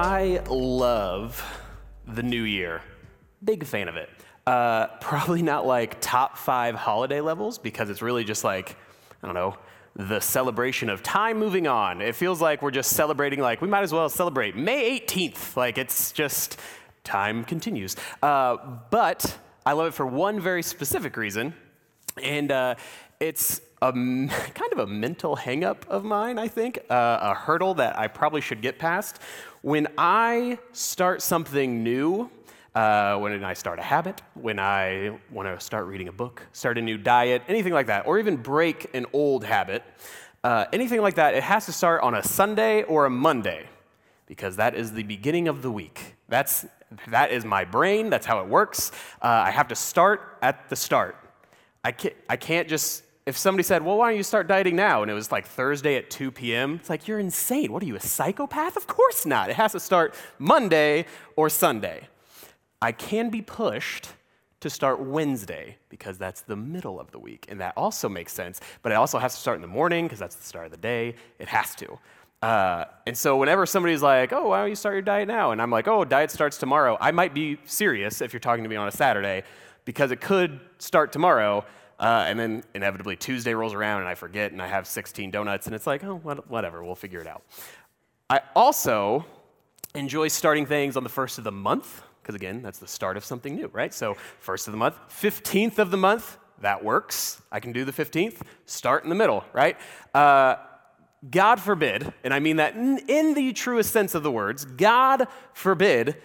I love the new year. Big fan of it. Uh, probably not like top five holiday levels because it's really just like, I don't know, the celebration of time moving on. It feels like we're just celebrating, like, we might as well celebrate May 18th. Like, it's just time continues. Uh, but I love it for one very specific reason, and uh, it's a, kind of a mental hangup of mine, I think, uh, a hurdle that I probably should get past. When I start something new, uh, when I start a habit, when I want to start reading a book, start a new diet, anything like that, or even break an old habit, uh, anything like that, it has to start on a Sunday or a Monday because that is the beginning of the week. That's, that is my brain, that's how it works. Uh, I have to start at the start. I can't, I can't just if somebody said, Well, why don't you start dieting now? And it was like Thursday at 2 p.m., it's like, You're insane. What are you, a psychopath? Of course not. It has to start Monday or Sunday. I can be pushed to start Wednesday because that's the middle of the week. And that also makes sense. But it also has to start in the morning because that's the start of the day. It has to. Uh, and so whenever somebody's like, oh, why don't you start your diet now? And I'm like, oh, diet starts tomorrow. I might be serious if you're talking to me on a Saturday because it could start tomorrow. Uh, and then inevitably Tuesday rolls around and I forget and I have 16 donuts and it's like, oh, whatever, we'll figure it out. I also enjoy starting things on the first of the month because again, that's the start of something new, right? So, first of the month, 15th of the month, that works. I can do the 15th, start in the middle, right? Uh, God forbid, and I mean that in, in the truest sense of the words, God forbid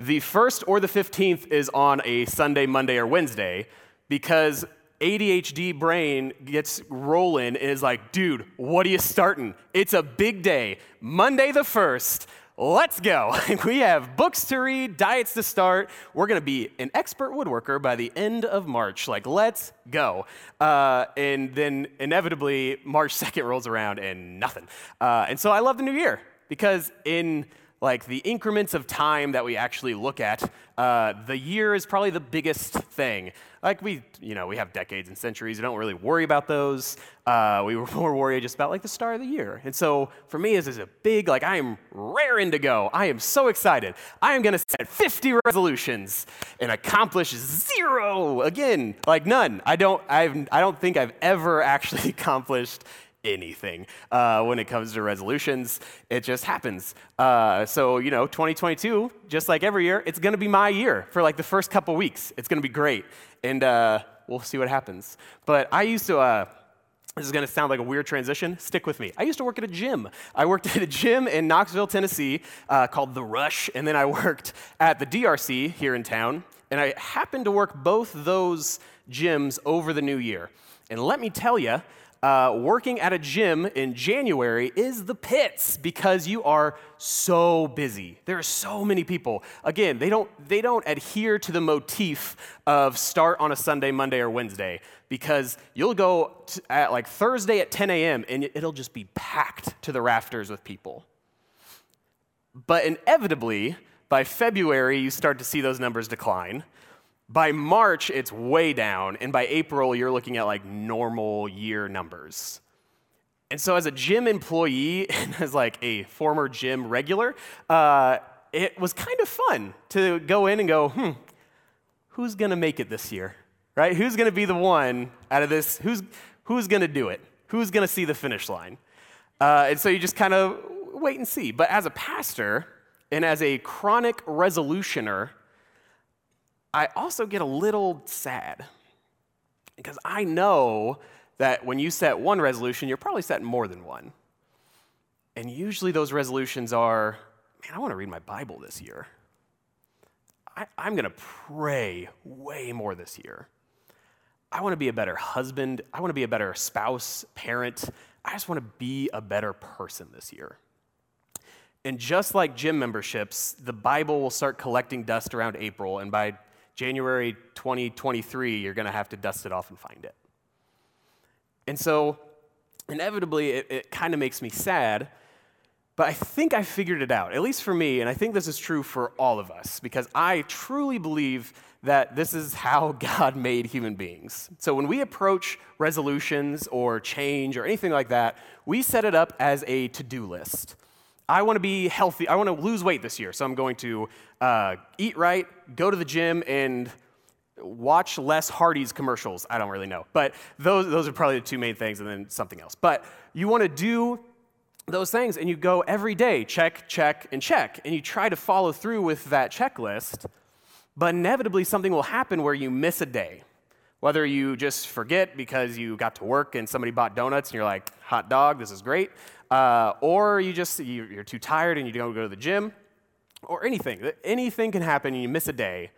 the first or the 15th is on a Sunday, Monday, or Wednesday, because ADHD brain gets rolling and is like, dude, what are you starting? It's a big day. Monday the 1st, let's go. we have books to read, diets to start. We're going to be an expert woodworker by the end of March. Like, let's go. Uh, and then inevitably, March 2nd rolls around and nothing. Uh, and so I love the new year because in like the increments of time that we actually look at, uh, the year is probably the biggest thing. Like we, you know, we have decades and centuries. We don't really worry about those. Uh, we were more worried just about like the start of the year. And so for me, this is a big like I am raring to go. I am so excited. I am going to set 50 resolutions and accomplish zero again, like none. I don't. I've, I don't think I've ever actually accomplished anything uh, when it comes to resolutions. It just happens. Uh, so, you know, 2022, just like every year, it's going to be my year for like the first couple weeks. It's going to be great. And uh, we'll see what happens. But I used to. Uh, this is going to sound like a weird transition. Stick with me. I used to work at a gym. I worked at a gym in Knoxville, Tennessee uh, called The Rush, and then I worked at the DRC here in town. And I happened to work both those gyms over the new year. And let me tell you, uh, working at a gym in January is the pits because you are so busy. There are so many people. Again, they don't, they don't adhere to the motif of start on a Sunday, Monday, or Wednesday because you'll go at like Thursday at 10 a.m. and it'll just be packed to the rafters with people. But inevitably, by February, you start to see those numbers decline. By March, it's way down, and by April, you're looking at like normal year numbers. And so, as a gym employee and as like a former gym regular, uh, it was kind of fun to go in and go, hmm, who's gonna make it this year? Right? Who's gonna be the one out of this? Who's, who's gonna do it? Who's gonna see the finish line? Uh, and so you just kind of wait and see. But as a pastor and as a chronic resolutioner, I also get a little sad because I know that when you set one resolution, you're probably setting more than one. And usually those resolutions are man, I want to read my Bible this year. I, am going to pray way more this year. I want to be a better husband. I want to be a better spouse, parent. I just want to be a better person this year. And just like gym memberships, the Bible will start collecting dust around April, and by January 2023, you're going to have to dust it off and find it. And so, inevitably, it, it kind of makes me sad, but I think I figured it out, at least for me, and I think this is true for all of us, because I truly believe that this is how God made human beings. So when we approach resolutions or change or anything like that, we set it up as a to do list. I want to be healthy. I want to lose weight this year. So I'm going to uh, eat right, go to the gym, and watch less Hardee's commercials. I don't really know. But those, those are probably the two main things, and then something else. But you want to do those things, and you go every day, check, check, and check. And you try to follow through with that checklist, but inevitably something will happen where you miss a day. Whether you just forget because you got to work and somebody bought donuts and you're like, hot dog, this is great. Uh, or you just, you're too tired and you don't go to the gym. Or anything. Anything can happen and you miss a day.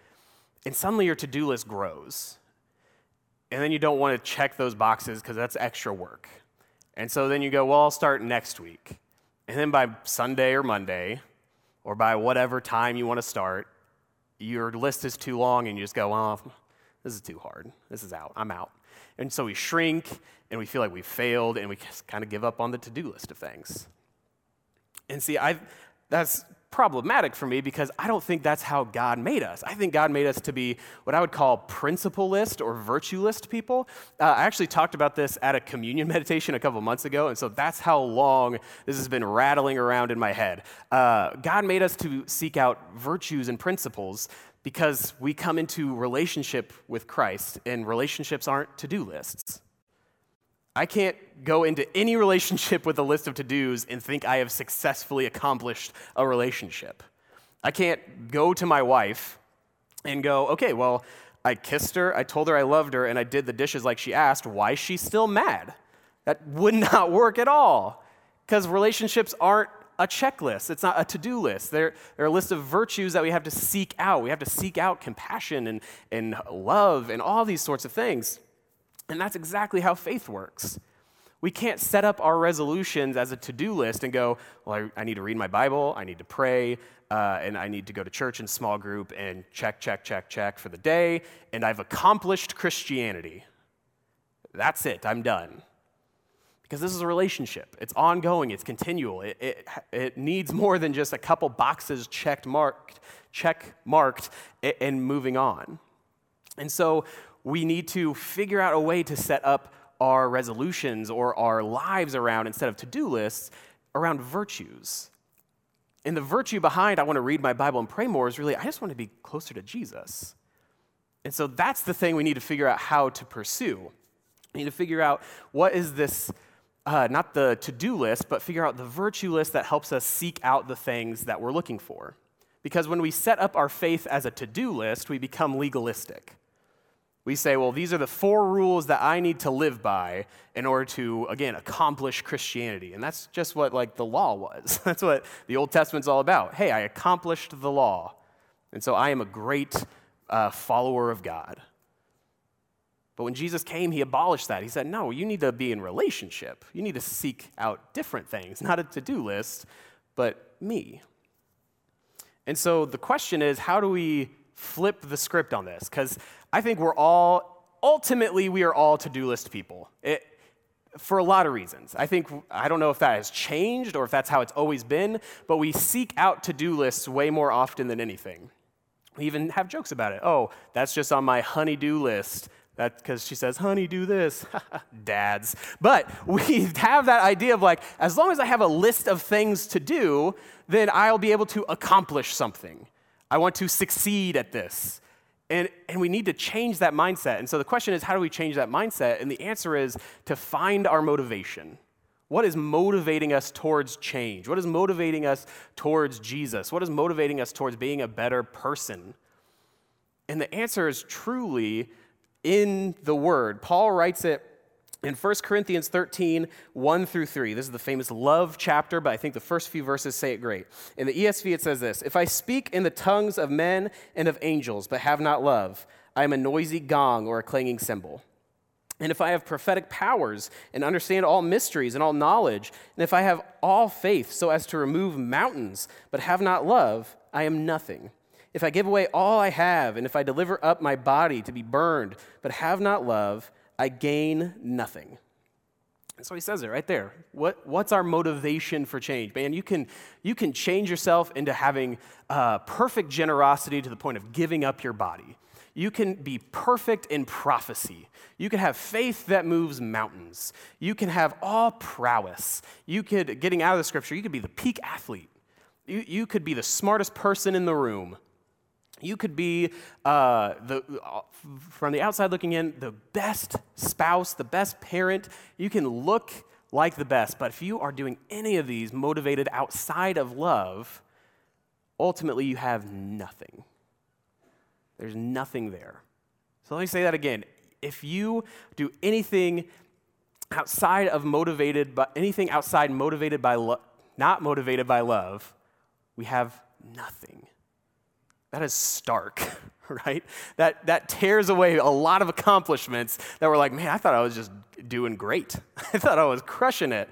And suddenly your to do list grows. And then you don't want to check those boxes because that's extra work. And so then you go, well, I'll start next week. And then by Sunday or Monday, or by whatever time you want to start, your list is too long and you just go, well, this is too hard. This is out. I'm out. And so we shrink and we feel like we've failed and we kind of give up on the to do list of things. And see, I, that's problematic for me because I don't think that's how God made us. I think God made us to be what I would call principlist or virtuelist people. Uh, I actually talked about this at a communion meditation a couple months ago, and so that's how long this has been rattling around in my head. Uh, God made us to seek out virtues and principles because we come into relationship with Christ, and relationships aren't to do lists. I can't go into any relationship with a list of to dos and think I have successfully accomplished a relationship. I can't go to my wife and go, okay, well, I kissed her, I told her I loved her, and I did the dishes like she asked. Why is she still mad? That would not work at all because relationships aren't a checklist. It's not a to do list. They're, they're a list of virtues that we have to seek out. We have to seek out compassion and, and love and all these sorts of things. And that's exactly how faith works. We can't set up our resolutions as a to do list and go, well, I, I, need to read my Bible, I need to pray, uh, and I need to go to church in small group and check, check, check, check for the day, and I've accomplished Christianity. That's it, I'm done because this is a relationship. It's ongoing, it's continual. It, it, it, needs more than just a couple boxes checked marked, check marked, and moving on. And so we need to figure out a way to set up our resolutions or our lives around, instead of to do lists, around virtues. And the virtue behind I want to read my Bible and pray more is really I just want to be closer to Jesus. And so that's the thing we need to figure out how to pursue. We need to figure out what is this uh, not the to do list, but figure out the virtue list that helps us seek out the things that we're looking for. Because when we set up our faith as a to do list, we become legalistic. We say, well, these are the four rules that I need to live by in order to, again, accomplish Christianity. And that's just what, like, the law was. That's what the Old Testament's all about. Hey, I accomplished the law. And so I am a great uh, follower of God. But when Jesus came, he abolished that. He said, No, you need to be in relationship. You need to seek out different things, not a to do list, but me. And so the question is, how do we flip the script on this? Because I think we're all, ultimately, we are all to do list people. It, for a lot of reasons. I think, I don't know if that has changed or if that's how it's always been, but we seek out to do lists way more often than anything. We even have jokes about it. Oh, that's just on my honey-do list. That because she says, honey, do this. Dads. But we have that idea of like, as long as I have a list of things to do, then I'll be able to accomplish something. I want to succeed at this. And, and we need to change that mindset. And so the question is, how do we change that mindset? And the answer is to find our motivation. What is motivating us towards change? What is motivating us towards Jesus? What is motivating us towards being a better person? And the answer is truly in the Word. Paul writes it in 1 Corinthians 13, 1 through 3. This is the famous love chapter, but I think the first few verses say it great. In the ESV, it says this If I speak in the tongues of men and of angels, but have not love, I am a noisy gong or a clanging cymbal. And if I have prophetic powers and understand all mysteries and all knowledge, and if I have all faith so as to remove mountains, but have not love, I am nothing. If I give away all I have, and if I deliver up my body to be burned, but have not love, I gain nothing. And so he says it right there. What, what's our motivation for change? Man, you can, you can change yourself into having uh, perfect generosity to the point of giving up your body. You can be perfect in prophecy. You can have faith that moves mountains. You can have all prowess. You could, getting out of the scripture, you could be the peak athlete. You, you could be the smartest person in the room. You could be, uh, the, from the outside looking in, the best spouse, the best parent. You can look like the best. But if you are doing any of these motivated outside of love, ultimately you have nothing. There's nothing there. So let me say that again. If you do anything outside of motivated, but anything outside motivated by love, not motivated by love, we have nothing. That is stark, right? That, that tears away a lot of accomplishments that we're like, man, I thought I was just doing great. I thought I was crushing it.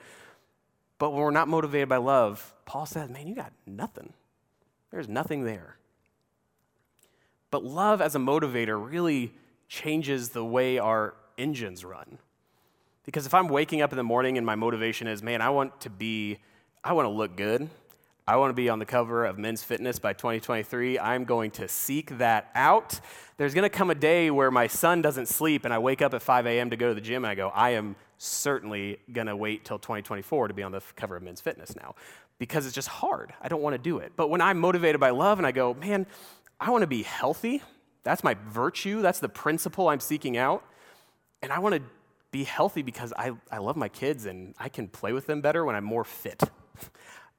But when we're not motivated by love, Paul says, man, you got nothing. There's nothing there. But love as a motivator really changes the way our engines run. Because if I'm waking up in the morning and my motivation is, man, I want to be, I want to look good. I want to be on the cover of Men's Fitness by 2023. I'm going to seek that out. There's going to come a day where my son doesn't sleep and I wake up at 5 a.m. to go to the gym and I go, I am certainly going to wait till 2024 to be on the cover of Men's Fitness now because it's just hard. I don't want to do it. But when I'm motivated by love and I go, man, I want to be healthy. That's my virtue. That's the principle I'm seeking out. And I want to be healthy because I, I love my kids and I can play with them better when I'm more fit.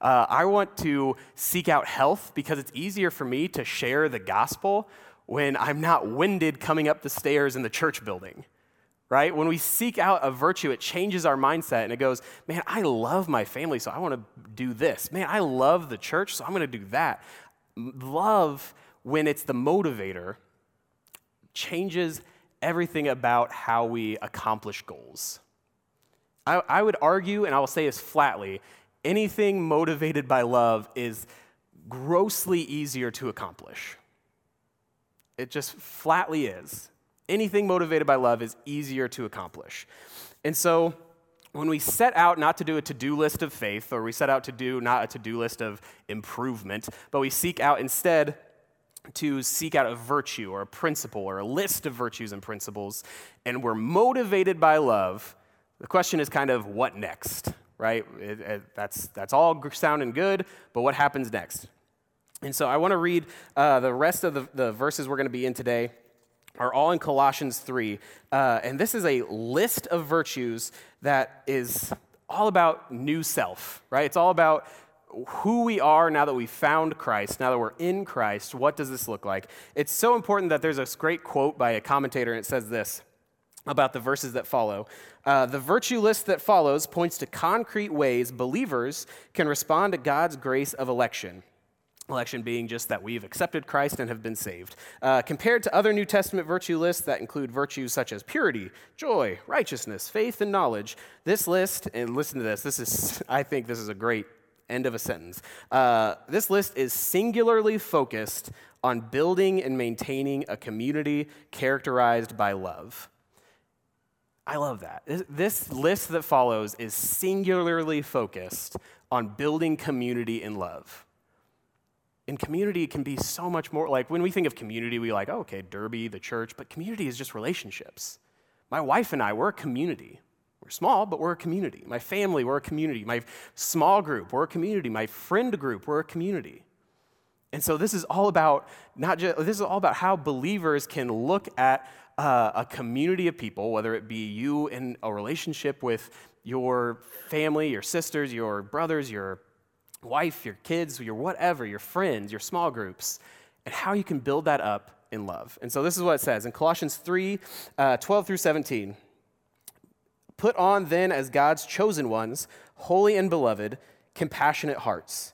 Uh, I want to seek out health because it's easier for me to share the gospel when I'm not winded coming up the stairs in the church building, right? When we seek out a virtue, it changes our mindset and it goes, man, I love my family, so I want to do this. Man, I love the church, so I'm going to do that. Love, when it's the motivator, changes everything about how we accomplish goals. I, I would argue, and I will say this flatly anything motivated by love is grossly easier to accomplish. It just flatly is. Anything motivated by love is easier to accomplish. And so, when we set out not to do a to do list of faith, or we set out to do not a to do list of improvement, but we seek out instead to seek out a virtue or a principle or a list of virtues and principles, and we're motivated by love, the question is kind of what next? Right? It, it, that's, that's all sounding good, but what happens next? And so I want to read uh, the rest of the, the verses we're going to be in today are all in Colossians 3. Uh, and this is a list of virtues that is all about new self, right? It's all about who we are now that we've found Christ, now that we're in Christ. What does this look like? It's so important that there's this great quote by a commentator, and it says this about the verses that follow. Uh, the virtue list that follows points to concrete ways believers can respond to God's grace of election. Election being just that we've accepted Christ and have been saved. Uh, compared to other New Testament virtue lists that include virtues such as purity, joy, righteousness, faith, and knowledge, this list, and listen to this, this is, I think this is a great end of a sentence. Uh, this list is singularly focused on building and maintaining a community characterized by love. I love that. This list that follows is singularly focused on building community in love. And community can be so much more like when we think of community, we like, oh, okay, Derby, the church, but community is just relationships. My wife and I, we're a community. We're small, but we're a community. My family, we're a community. My small group, we're a community. My friend group, we're a community. And so this is all about not just this is all about how believers can look at uh, a community of people, whether it be you in a relationship with your family, your sisters, your brothers, your wife, your kids, your whatever, your friends, your small groups, and how you can build that up in love. And so this is what it says in Colossians 3 uh, 12 through 17. Put on then as God's chosen ones, holy and beloved, compassionate hearts,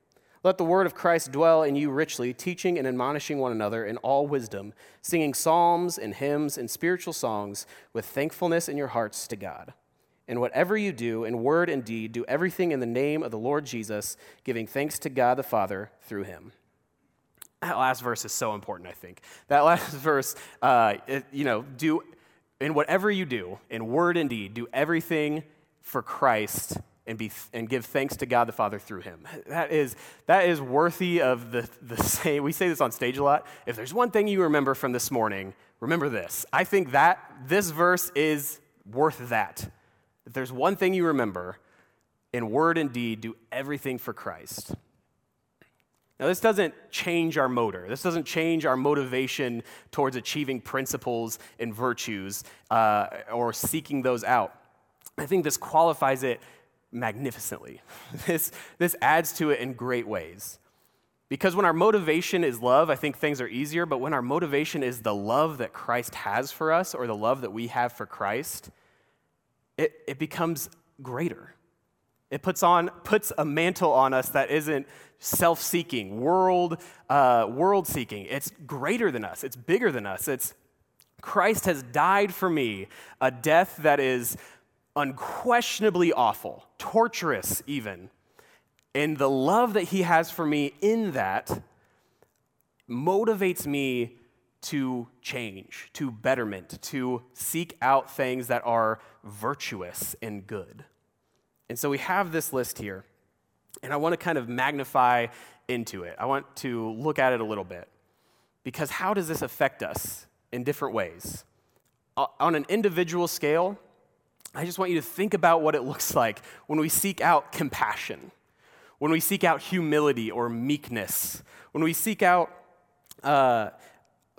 Let the word of Christ dwell in you richly, teaching and admonishing one another in all wisdom, singing psalms and hymns and spiritual songs with thankfulness in your hearts to God. In whatever you do, in word and deed, do everything in the name of the Lord Jesus, giving thanks to God the Father through him. That last verse is so important, I think. That last verse, uh, it, you know, do in whatever you do, in word and deed, do everything for Christ and, be, and give thanks to God the Father through him. That is, that is worthy of the, the same. We say this on stage a lot. If there's one thing you remember from this morning, remember this. I think that this verse is worth that. If there's one thing you remember, in word and deed, do everything for Christ. Now, this doesn't change our motor. This doesn't change our motivation towards achieving principles and virtues uh, or seeking those out. I think this qualifies it magnificently. This, this adds to it in great ways. Because when our motivation is love, I think things are easier, but when our motivation is the love that Christ has for us or the love that we have for Christ, it, it becomes greater. It puts, on, puts a mantle on us that isn't self seeking, world, uh, world seeking. It's greater than us, it's bigger than us. It's Christ has died for me, a death that is unquestionably awful, torturous even. And the love that he has for me in that motivates me to change, to betterment, to seek out things that are virtuous and good. And so we have this list here, and I want to kind of magnify into it. I want to look at it a little bit. Because how does this affect us in different ways? On an individual scale, I just want you to think about what it looks like when we seek out compassion, when we seek out humility or meekness, when we seek out uh,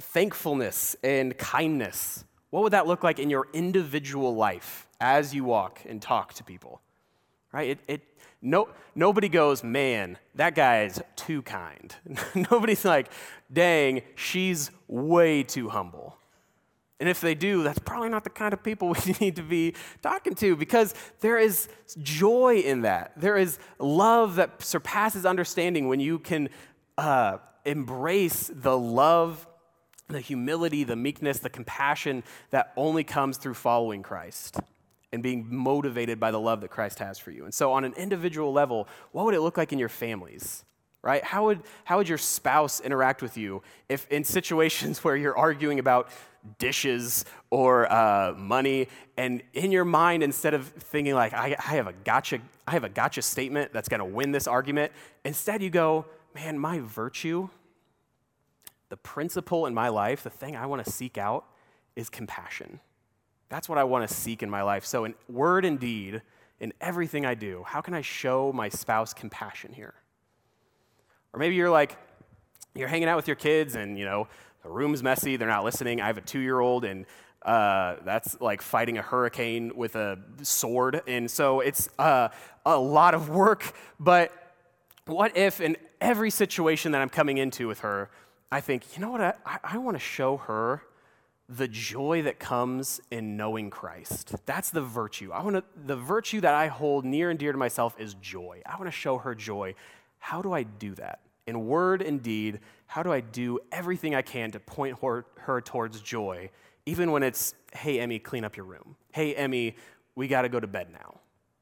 thankfulness and kindness. What would that look like in your individual life as you walk and talk to people? Right? It, it, no, nobody goes, man, that guy's too kind. Nobody's like, dang, she's way too humble. And if they do, that's probably not the kind of people we need to be talking to because there is joy in that. There is love that surpasses understanding when you can uh, embrace the love, the humility, the meekness, the compassion that only comes through following Christ and being motivated by the love that Christ has for you. And so, on an individual level, what would it look like in your families? Right? How would, how would your spouse interact with you if in situations where you're arguing about dishes or uh, money, and in your mind, instead of thinking like, I, I have a gotcha, I have a gotcha statement that's gonna win this argument, instead you go, man, my virtue, the principle in my life, the thing I wanna seek out is compassion. That's what I wanna seek in my life. So, in word and deed, in everything I do, how can I show my spouse compassion here? Or maybe you're like, you're hanging out with your kids and, you know, the room's messy, they're not listening. I have a two year old, and uh, that's like fighting a hurricane with a sword. And so it's uh, a lot of work. But what if in every situation that I'm coming into with her, I think, you know what, I, I want to show her the joy that comes in knowing Christ. That's the virtue. I want to, the virtue that I hold near and dear to myself is joy. I want to show her joy. How do I do that? In word and deed, how do I do everything I can to point her, her towards joy, even when it's, hey, Emmy, clean up your room? Hey, Emmy, we got to go to bed now.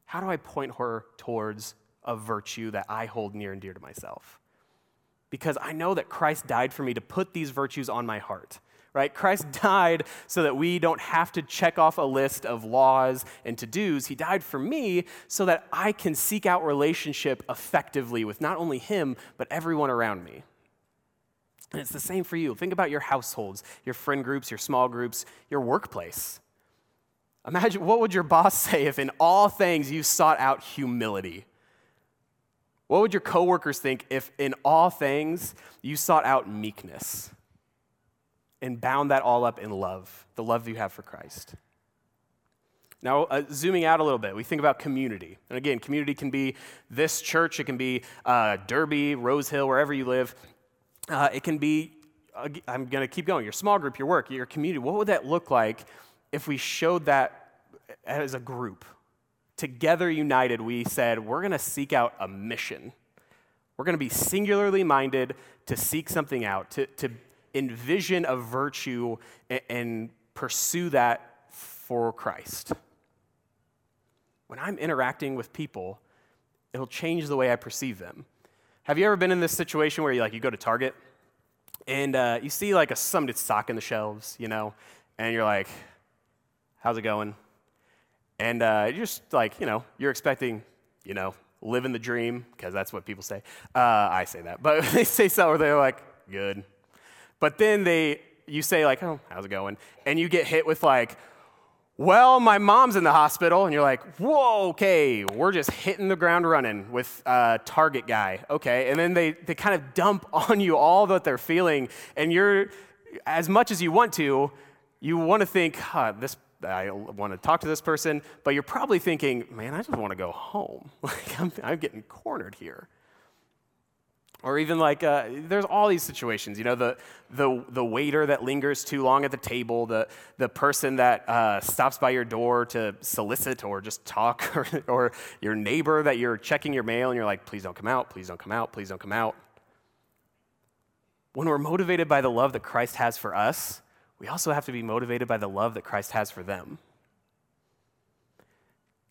How do I point her towards a virtue that I hold near and dear to myself? Because I know that Christ died for me to put these virtues on my heart right? Christ died so that we don't have to check off a list of laws and to dos. He died for me so that I can seek out relationship effectively with not only Him, but everyone around me. And it's the same for you. Think about your households, your friend groups, your small groups, your workplace. Imagine what would your boss say if in all things you sought out humility? What would your coworkers think if in all things you sought out meekness and bound that all up in love, the love you have for Christ? Now, uh, zooming out a little bit, we think about community. And again, community can be this church, it can be uh, Derby, Rose Hill, wherever you live. Uh, it can be, I'm going to keep going, your small group, your work, your community. What would that look like if we showed that as a group? Together united, we said, we're going to seek out a mission. We're going to be singularly minded to seek something out, to, to envision a virtue and, and pursue that for Christ. when I'm interacting with people, it'll change the way I perceive them. Have you ever been in this situation where you like you go to Target and uh, you see like a somebody's stock in the shelves, you know, and you're like, "How's it going?" And uh, you're just like, you know, you're expecting, you know, living the dream because that's what people say. Uh, I say that, but they say something where they're like, "Good," but then they you say like, "Oh, how's it going?" and you get hit with like well, my mom's in the hospital. And you're like, whoa, okay, we're just hitting the ground running with a Target guy. Okay. And then they, they kind of dump on you all that they're feeling. And you're, as much as you want to, you want to think, huh, this, I want to talk to this person, but you're probably thinking, man, I just want to go home. Like, I'm, I'm getting cornered here. Or even like, uh, there's all these situations, you know, the, the, the waiter that lingers too long at the table, the, the person that uh, stops by your door to solicit or just talk, or, or your neighbor that you're checking your mail and you're like, please don't come out, please don't come out, please don't come out. When we're motivated by the love that Christ has for us, we also have to be motivated by the love that Christ has for them.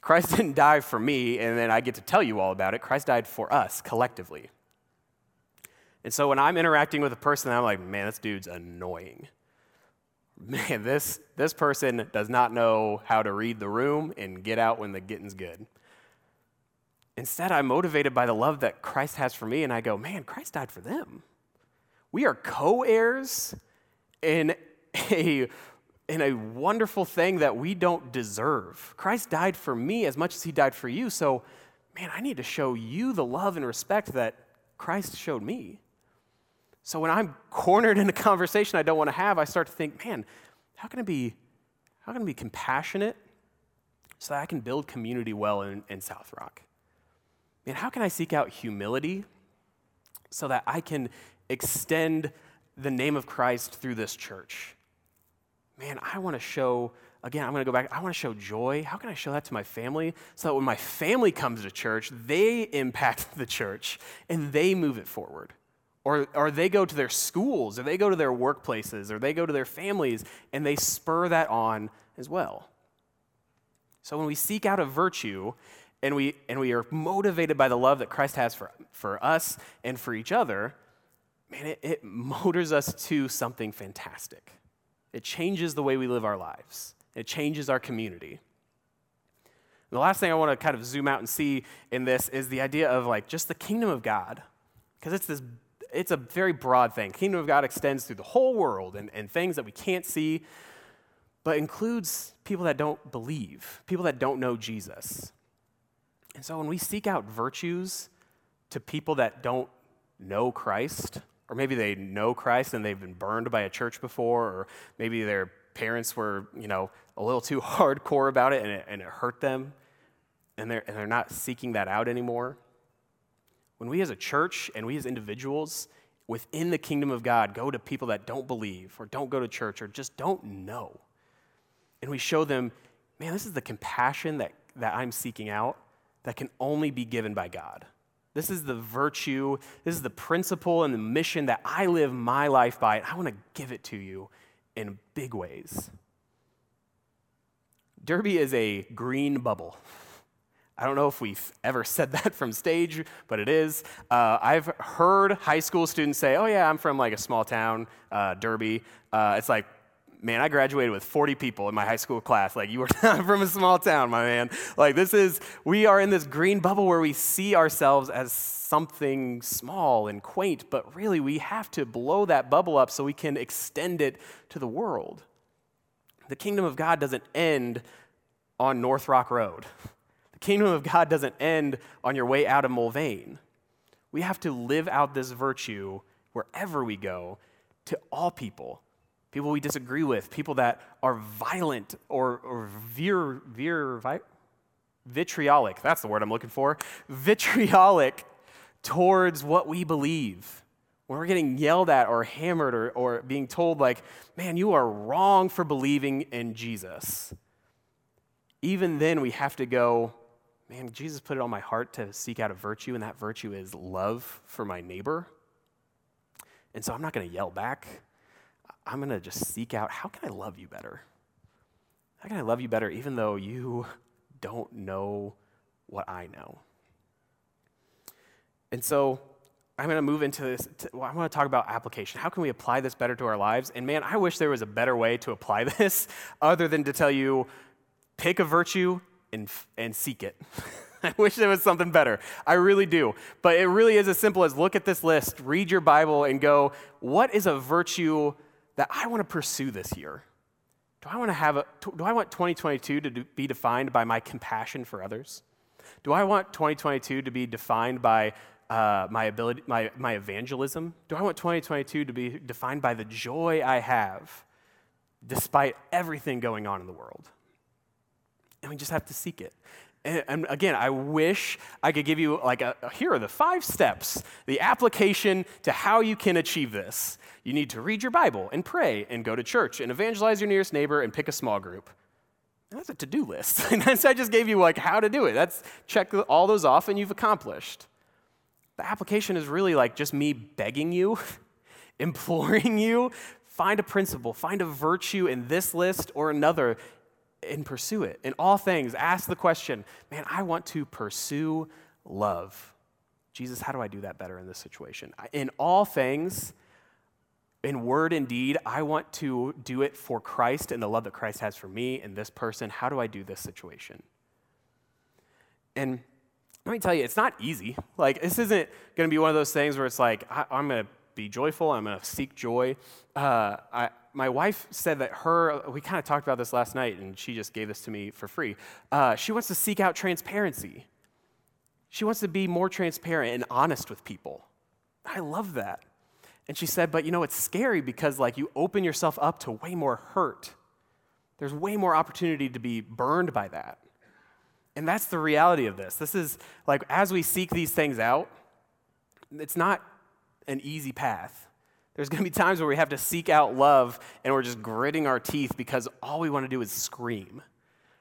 Christ didn't die for me and then I get to tell you all about it. Christ died for us collectively. And so when I'm interacting with a person, I'm like, man, this dude's annoying. Man, this, this person does not know how to read the room and get out when the getting's good. Instead, I'm motivated by the love that Christ has for me, and I go, man, Christ died for them. We are co heirs in a, in a wonderful thing that we don't deserve. Christ died for me as much as he died for you, so man, I need to show you the love and respect that Christ showed me. So when I'm cornered in a conversation I don't want to have, I start to think, man, how can I be, how can I be compassionate so that I can build community well in, in South Rock? Man, how can I seek out humility so that I can extend the name of Christ through this church? Man, I want to show, again, I'm going to go back, I want to show joy. How can I show that to my family so that when my family comes to church, they impact the church and they move it forward? Or, or they go to their schools, or they go to their workplaces, or they go to their families, and they spur that on as well. So when we seek out a virtue and we, and we are motivated by the love that Christ has for, for us and for each other, man, it, it motors us to something fantastic. It changes the way we live our lives, it changes our community. And the last thing I want to kind of zoom out and see in this is the idea of like just the kingdom of God, because it's this it's a very broad thing. Kingdom of God extends through the whole world and, and things that we can't see, but includes people that don't believe, people that don't know Jesus. And so when we seek out virtues to people that don't know Christ, or maybe they know Christ and they've been burned by a church before, or maybe their parents were, you know, a little too hardcore about it and it, and it hurt them, and they're, and they're not seeking that out anymore when we as a church and we as individuals within the kingdom of God go to people that don't believe or don't go to church or just don't know, and we show them, man, this is the compassion that, that I'm seeking out that can only be given by God. This is the virtue, this is the principle and the mission that I live my life by, and I want to give it to you in big ways. Derby is a green bubble. I don't know if we've ever said that from stage, but it is. Uh, I've heard high school students say, oh, yeah, I'm from like a small town, uh, Derby. Uh, it's like, man, I graduated with 40 people in my high school class. Like, you were not from a small town, my man. Like, this is, we are in this green bubble where we see ourselves as something small and quaint, but really we have to blow that bubble up so we can extend it to the world. The kingdom of God doesn't end on North Rock Road. The kingdom of God doesn't end on your way out of Mulvane. We have to live out this virtue wherever we go to all people people we disagree with, people that are violent or, or veer, veer, vi- vitriolic. That's the word I'm looking for. Vitriolic towards what we believe. When we're getting yelled at or hammered or, or being told, like, man, you are wrong for believing in Jesus. Even then, we have to go, man, Jesus put it on my heart to seek out a virtue, and that virtue is love for my neighbor. And so I'm not going to yell back. I'm going to just seek out how can I love you better? How can I love you better even though you don't know what I know. And so I'm going to move into this. To, well, I want to talk about application. How can we apply this better to our lives? And man, I wish there was a better way to apply this other than to tell you pick a virtue and, and seek it. I wish there was something better. I really do. But it really is as simple as look at this list, read your Bible, and go, what is a virtue that I want to pursue this year? Do I want to have a, do I want 2022 to be defined by my compassion for others? Do I want 2022 to be defined by uh, my ability, my, my evangelism? Do I want 2022 to be defined by the joy I have despite everything going on in the world? And we just have to seek it. And, and again, I wish I could give you like a, here are the five steps, the application to how you can achieve this. You need to read your Bible and pray and go to church and evangelize your nearest neighbor and pick a small group. That's a to-do list. and that's I just gave you like how to do it. That's check all those off and you've accomplished. The application is really like just me begging you, imploring you, find a principle, find a virtue in this list or another and pursue it. In all things, ask the question, man, I want to pursue love. Jesus, how do I do that better in this situation? In all things, in word and deed, I want to do it for Christ and the love that Christ has for me and this person. How do I do this situation? And let me tell you, it's not easy. Like, this isn't going to be one of those things where it's like, I, am going to be joyful, I'm going to seek joy. Uh, I, my wife said that her, we kind of talked about this last night, and she just gave this to me for free. Uh, she wants to seek out transparency. She wants to be more transparent and honest with people. I love that. And she said, but you know, it's scary because like you open yourself up to way more hurt. There's way more opportunity to be burned by that. And that's the reality of this. This is like as we seek these things out, it's not an easy path. There's going to be times where we have to seek out love and we're just gritting our teeth because all we want to do is scream.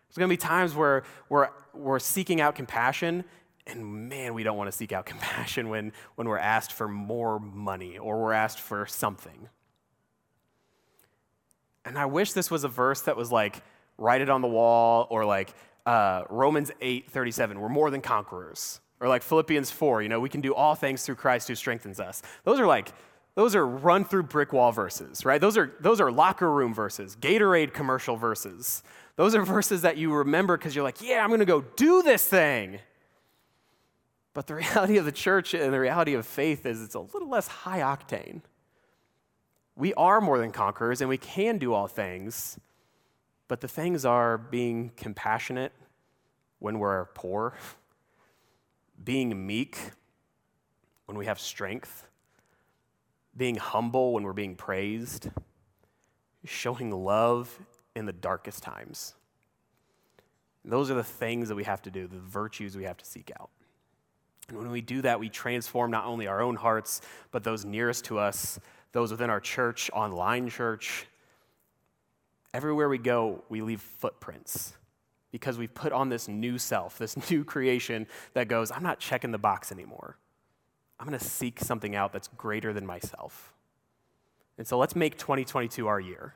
There's going to be times where we're, we're seeking out compassion and man, we don't want to seek out compassion when, when we're asked for more money or we're asked for something. And I wish this was a verse that was like, write it on the wall, or like uh, Romans 8 37, we're more than conquerors. Or like Philippians 4, you know, we can do all things through Christ who strengthens us. Those are like, those are run through brick wall verses, right? Those are, those are locker room verses, Gatorade commercial verses. Those are verses that you remember because you're like, yeah, I'm going to go do this thing. But the reality of the church and the reality of faith is it's a little less high octane. We are more than conquerors and we can do all things, but the things are being compassionate when we're poor, being meek when we have strength, being humble when we're being praised, showing love in the darkest times. Those are the things that we have to do, the virtues we have to seek out. And when we do that, we transform not only our own hearts, but those nearest to us, those within our church, online church. Everywhere we go, we leave footprints because we've put on this new self, this new creation that goes, I'm not checking the box anymore. I'm going to seek something out that's greater than myself. And so let's make 2022 our year.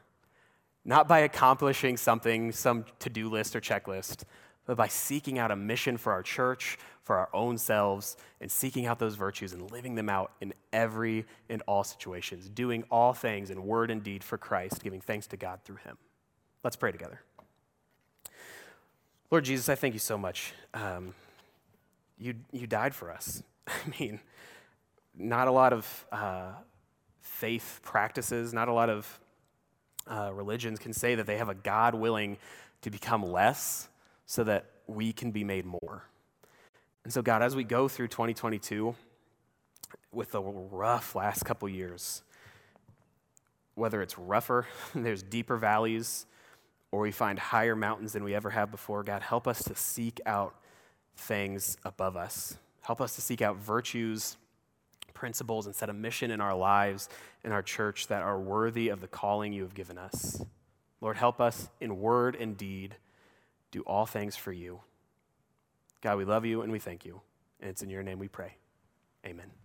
Not by accomplishing something, some to do list or checklist, but by seeking out a mission for our church, for our own selves, and seeking out those virtues and living them out in every and all situations, doing all things in word and deed for Christ, giving thanks to God through Him. Let's pray together. Lord Jesus, I thank you so much. Um, you, you died for us. I mean, not a lot of uh, faith practices, not a lot of uh, religions can say that they have a God willing to become less so that we can be made more. And so, God, as we go through 2022 with the rough last couple years, whether it's rougher, there's deeper valleys, or we find higher mountains than we ever have before, God, help us to seek out things above us. Help us to seek out virtues, principles, and set a mission in our lives, in our church, that are worthy of the calling you have given us. Lord, help us in word and deed do all things for you. God, we love you and we thank you. And it's in your name we pray. Amen.